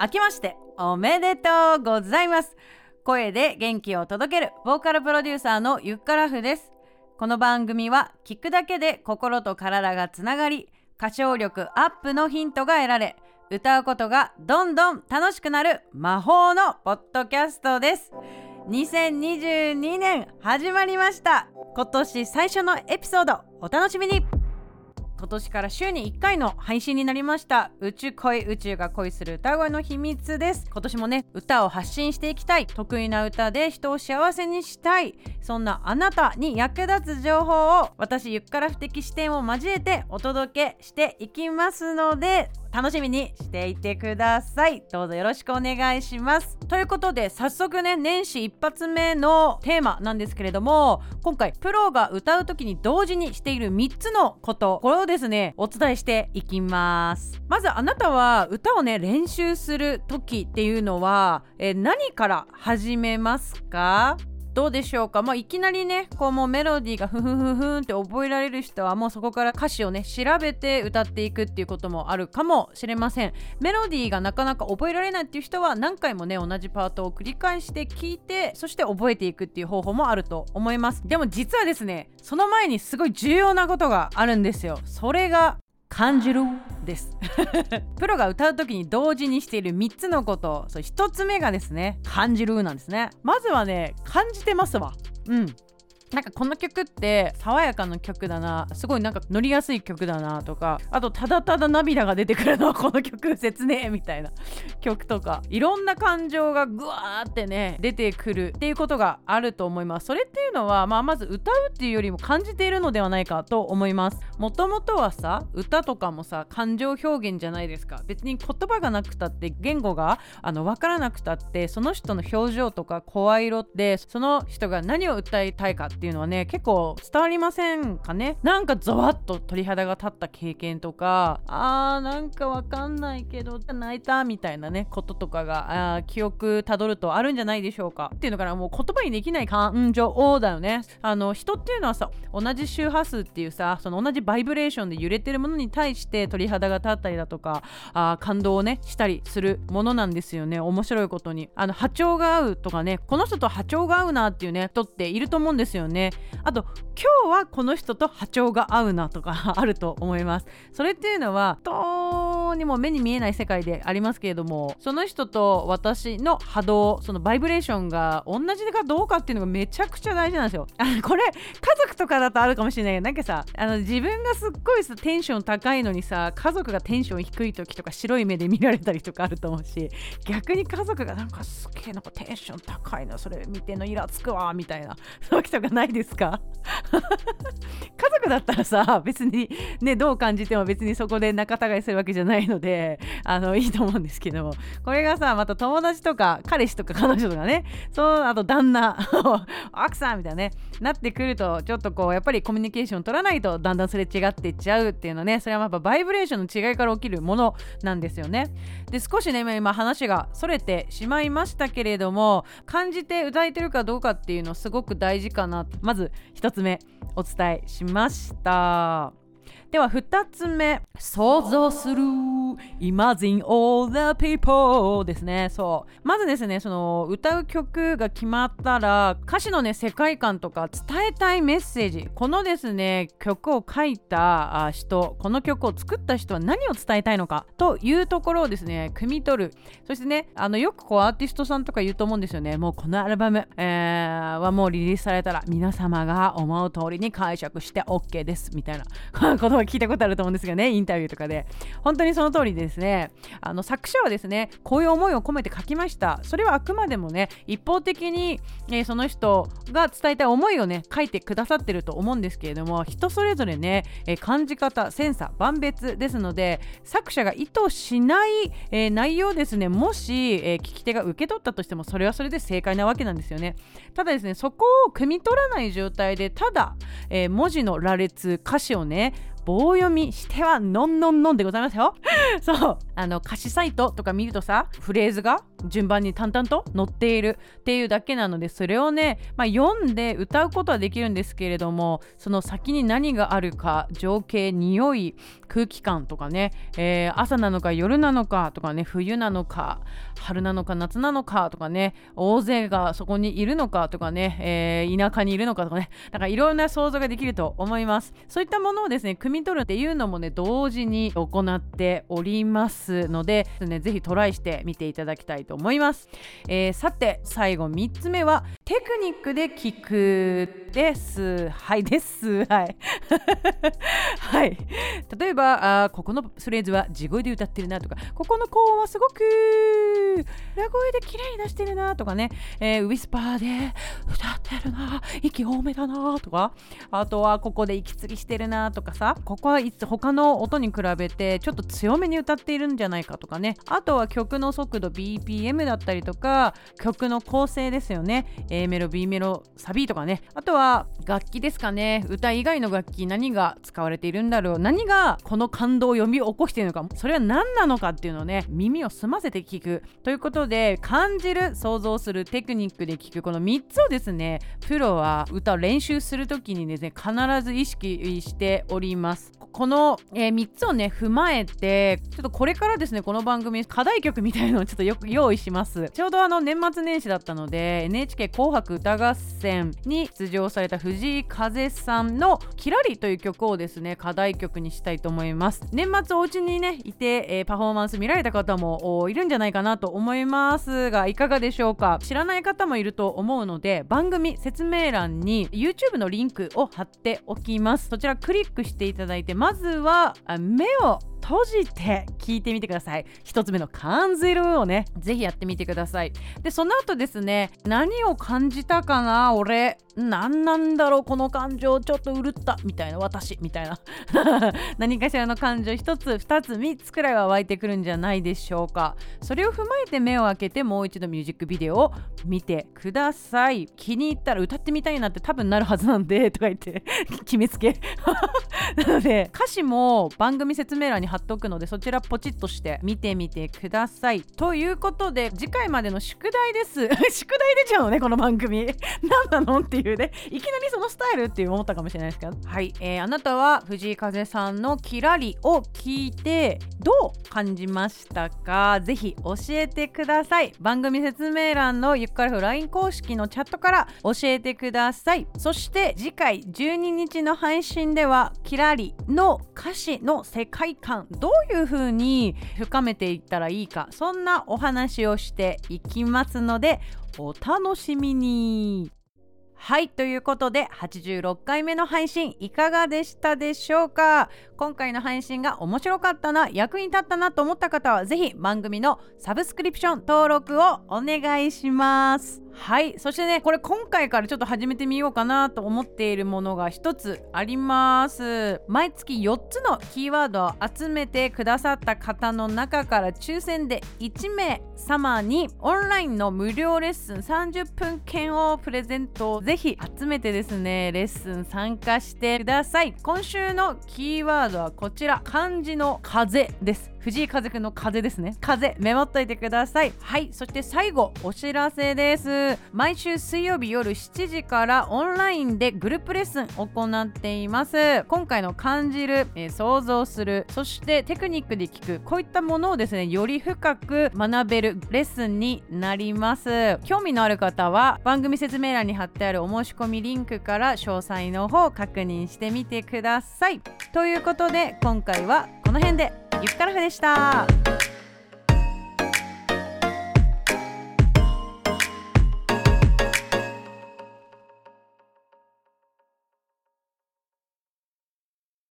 明けましておめでとうございます。声で元気を届けるボーカルプロデューサーのゆっからふです。この番組は聞くだけで心と体がつながり歌唱力アップのヒントが得られ歌うことがどんどん楽しくなる魔法のポッドキャストです。2022年始まりました。今年最初のエピソードお楽しみに。今年から週に1回の配信になりました。宇宙恋宇宙が恋する歌声の秘密です。今年もね歌を発信していきたい。得意な歌で人を幸せにしたい。そんなあなたに役立つ情報を私ゆっから不適視点を交えてお届けしていきますので楽しみにしていてください。どうぞよろしくお願いします。ということで早速ね年始一発目のテーマなんですけれども今回プロが歌う時に同時にしている3つのことこれをですねお伝えしていきます。まずあなたは歌をね練習する時っていうのはえ何から始めますか？どうでしょうか？まあいきなりねこうもうメロディーがふふふふんって覚えられる人はもうそこから歌詞をね調べて歌っていくっていうこともあるかもしれません。メロディーがなかなか覚えられないっていう人は何回もね同じパートを繰り返して聞いてそして覚えていくっていう方法もあると思います。でも実はですねその前にすごい重要なことがあるんですよ。それが感じるです。プロが歌う時に同時にしている3つのこと。そ1つ目がですね感じるなんですね。まずはね感じてますわ。うん。なんかこの曲って爽やかな曲だなすごいなんか乗りやすい曲だなとかあとただただ涙が出てくるのはこの曲切ねみたいな曲とかいろんな感情がぐわーってね出てくるっていうことがあると思います。それっていうのは、まあ、まず歌うっていうよりも感じているのではないかと思います。もともとはさ歌とかもさ感情表現じゃないですか。別に言葉がなくたって言語があの分からなくたってその人の表情とか声色ってその人が何を歌いたいかっていうのはね結構伝わりませんかね？なんかゾワッと鳥肌が立った経験とかあーなんかわかんないけど泣いたみたいなねこととかがあ記憶たどるとあるんじゃないでしょうか。っていうのからもう言葉にできない感情だよね。あの人っていうのはさ同じ周波数っていうさその同じバイブレーションで揺れてるものに対して鳥肌が立ったりだとかあ感動をねしたりするものなんですよね。面白いことに。あの波長が合うとかねこの人と波長が合うなっていうね人っていると思うんですよね。ね。あと今日はこの人と波長が合うなとか あると思います。それっていうのはどうにも目に見えない世界でありますけれどもその人と私の波動そのバイブレーションが同じかどうかっていうのがめちゃくちゃ大事なんですよ。あこれ家族とかだとあるかもしれないけどなんかさあの自分がすっごいさテンション高いのにさ家族がテンション低い時とか白い目で見られたりとかあると思うし逆に家族がなんかすげえなんかテンション高いのそれ見てのイラつくわみたいなそういう人がないですか？家族だったらさ別にねどう感じても別にそこで仲違いするわけじゃないのであのいいと思うんですけども。これがさまた友達とか彼氏とか彼女とかねそうあと旦那 奥さんみたいなねなってくるとちょっとこうやっぱりコミュニケーション取らないとだんだんすれ違っていっちゃうっていうのねそれはやっぱバイブレーションの違いから起きるものなんですよね。で少しね今話がそれてしまいましたけれども感じて歌えてるかどうかっていうのすごく大事かなまず1つ目お伝えしました。では2つ目想像する。Imagine all the people ですね。そう。まずですねその歌う曲が決まったら歌詞のね世界観とか伝えたいメッセージ。このですね曲を書いた人。この曲を作った人は何を伝えたいのか。というところをですね汲み取る。そしてねあのよくこうアーティストさんとか言うと思うんですよね。もうこのアルバム、えー、はもうリリースされたら皆様が思う通りに解釈して OK です。みたいな。こ とを聞いたことあると思うんですけどねインタビューとかで。本当にその通りですね。あの作者はですねこういう思いを込めて書きました。それはあくまでもね一方的に、えー、その人が伝えたい思いをね書いてくださってると思うんですけれども人それぞれね、えー、感じ方センサー万別ですので作者が意図しない、えー、内容ですねもし、え聞き手が受け取ったとしてもそれはそれで正解なわけなんですよね。ただですねそこを汲み取らない状態でただ、え文字の羅列歌詞をね棒読みしてはのんのんのんでございますよ。そう。あの歌詞サイトとか見るとさフレーズが順番に淡々と載っているっていうだけなのでそれをね、まあ、読んで歌うことはできるんですけれどもその先に何があるか情景匂い空気感とかね、えー、朝なのか夜なのかとかね冬なのか春なのか夏なのかとかね大勢がそこにいるのかとかね、えー、田舎にいるのかとかねだかいろんな想像ができると思います。そういったものをですね汲み取るっていうのもね同時に行っておりますので、ね、ぜひトライしてみていただきたいと思います、えー、さて最後3つ目はテクニックで聞くです。はいです。はい。はい。例えばあここのフレーズは地声で歌ってるなとかここの高音はすごく裏声で綺麗に出してるなとかね、えー、ウィスパーで歌ってるな息多めだなとか。あとはここで息継ぎしてるなとかさ。ここはいつ他の音に比べてちょっと強めに歌っているんじゃないかとかね。あとは曲の速度 BPM だったりとか曲の構成ですよね。A メロ B メロサビとかね。あとは楽器ですかね。歌以外の楽器何が使われているんだろう。何がこの感動を呼び起こしているのか。それは何なのかっていうのをね耳を澄ませて聞く。ということで感じる想像するテクニックで聞くこの3つをですねプロは歌を練習する時にですね必ず意識しております。ます。この、えー、3つをね踏まえてちょっとこれからですねこの番組課題曲みたいのをちょっとよく用意します。ちょうどあの年末年始だったので NHK 紅白歌合戦に出場された藤井風さんの「キラリ」という曲をですね課題曲にしたいと思います。年末お家にねいて、えー、パフォーマンス見られた方もいるんじゃないかなと思いますがいかがでしょうか？知らない方もいると思うので番組説明欄に YouTube のリンクを貼っておきます。そちらクリックしていただいてまずは目を閉じて聞いてみてください。1つ目の感じるをね。ぜひやってみてください。でその後ですね何を感じたかな？俺何なんだろう？この感情ちょっとうるった。みたいな私。みたいな。何かしらの感情1つ2つ3つくらいは湧いてくるんじゃないでしょうか。それを踏まえて目を開けてもう一度ミュージックビデオを見てください。気に入ったら歌ってみたいなって多分なるはずなんでとか言って 決めつけ。なので歌詞も番組説明欄に貼っとくのでそちらポチッとして見てみてください。ということで次回までの宿題です。宿題出ちゃうのねこの番組。何なのっていうね。いきなりそのスタイルって思ったかもしれないですけどはい、えー、あなたは藤井風さんの「キラリ」を聞いてどう感じましたか？ぜひ教えてください。番組説明欄のゆっくりふ LINE 公式のチャットから教えてください。そして次回12日の配信では「キラリ」の歌詞の世界観どういう風に深めていったらいいかそんなお話をしていきますのでお楽しみに。はいということで86回目の配信いかがでしたでしょうか？今回の配信が面白かったな役に立ったなと思った方は是非番組のサブスクリプション登録をお願いします。はい。そしてねこれ今回からちょっと始めてみようかなと思っているものが一つあります。毎月4つのキーワードを集めてくださった方の中から抽選で1名様にオンラインの無料レッスン30分券をプレゼントぜひ集めてですねレッスン参加してください。今週のキーワードはこちら。漢字の風です。藤井風くんの風ですね。風メモっといてください。はい。そして最後お知らせです。毎週水曜日夜7時からオンラインでグループレッスン行っています。今回の感じる、えー、想像するそしてテクニックで聞くこういったものをですねより深く学べるレッスンになります。興味のある方は番組説明欄に貼ってあるお申し込みリンクから詳細の方確認してみてください。ということで今回はこの辺で。ゆきたらふでした。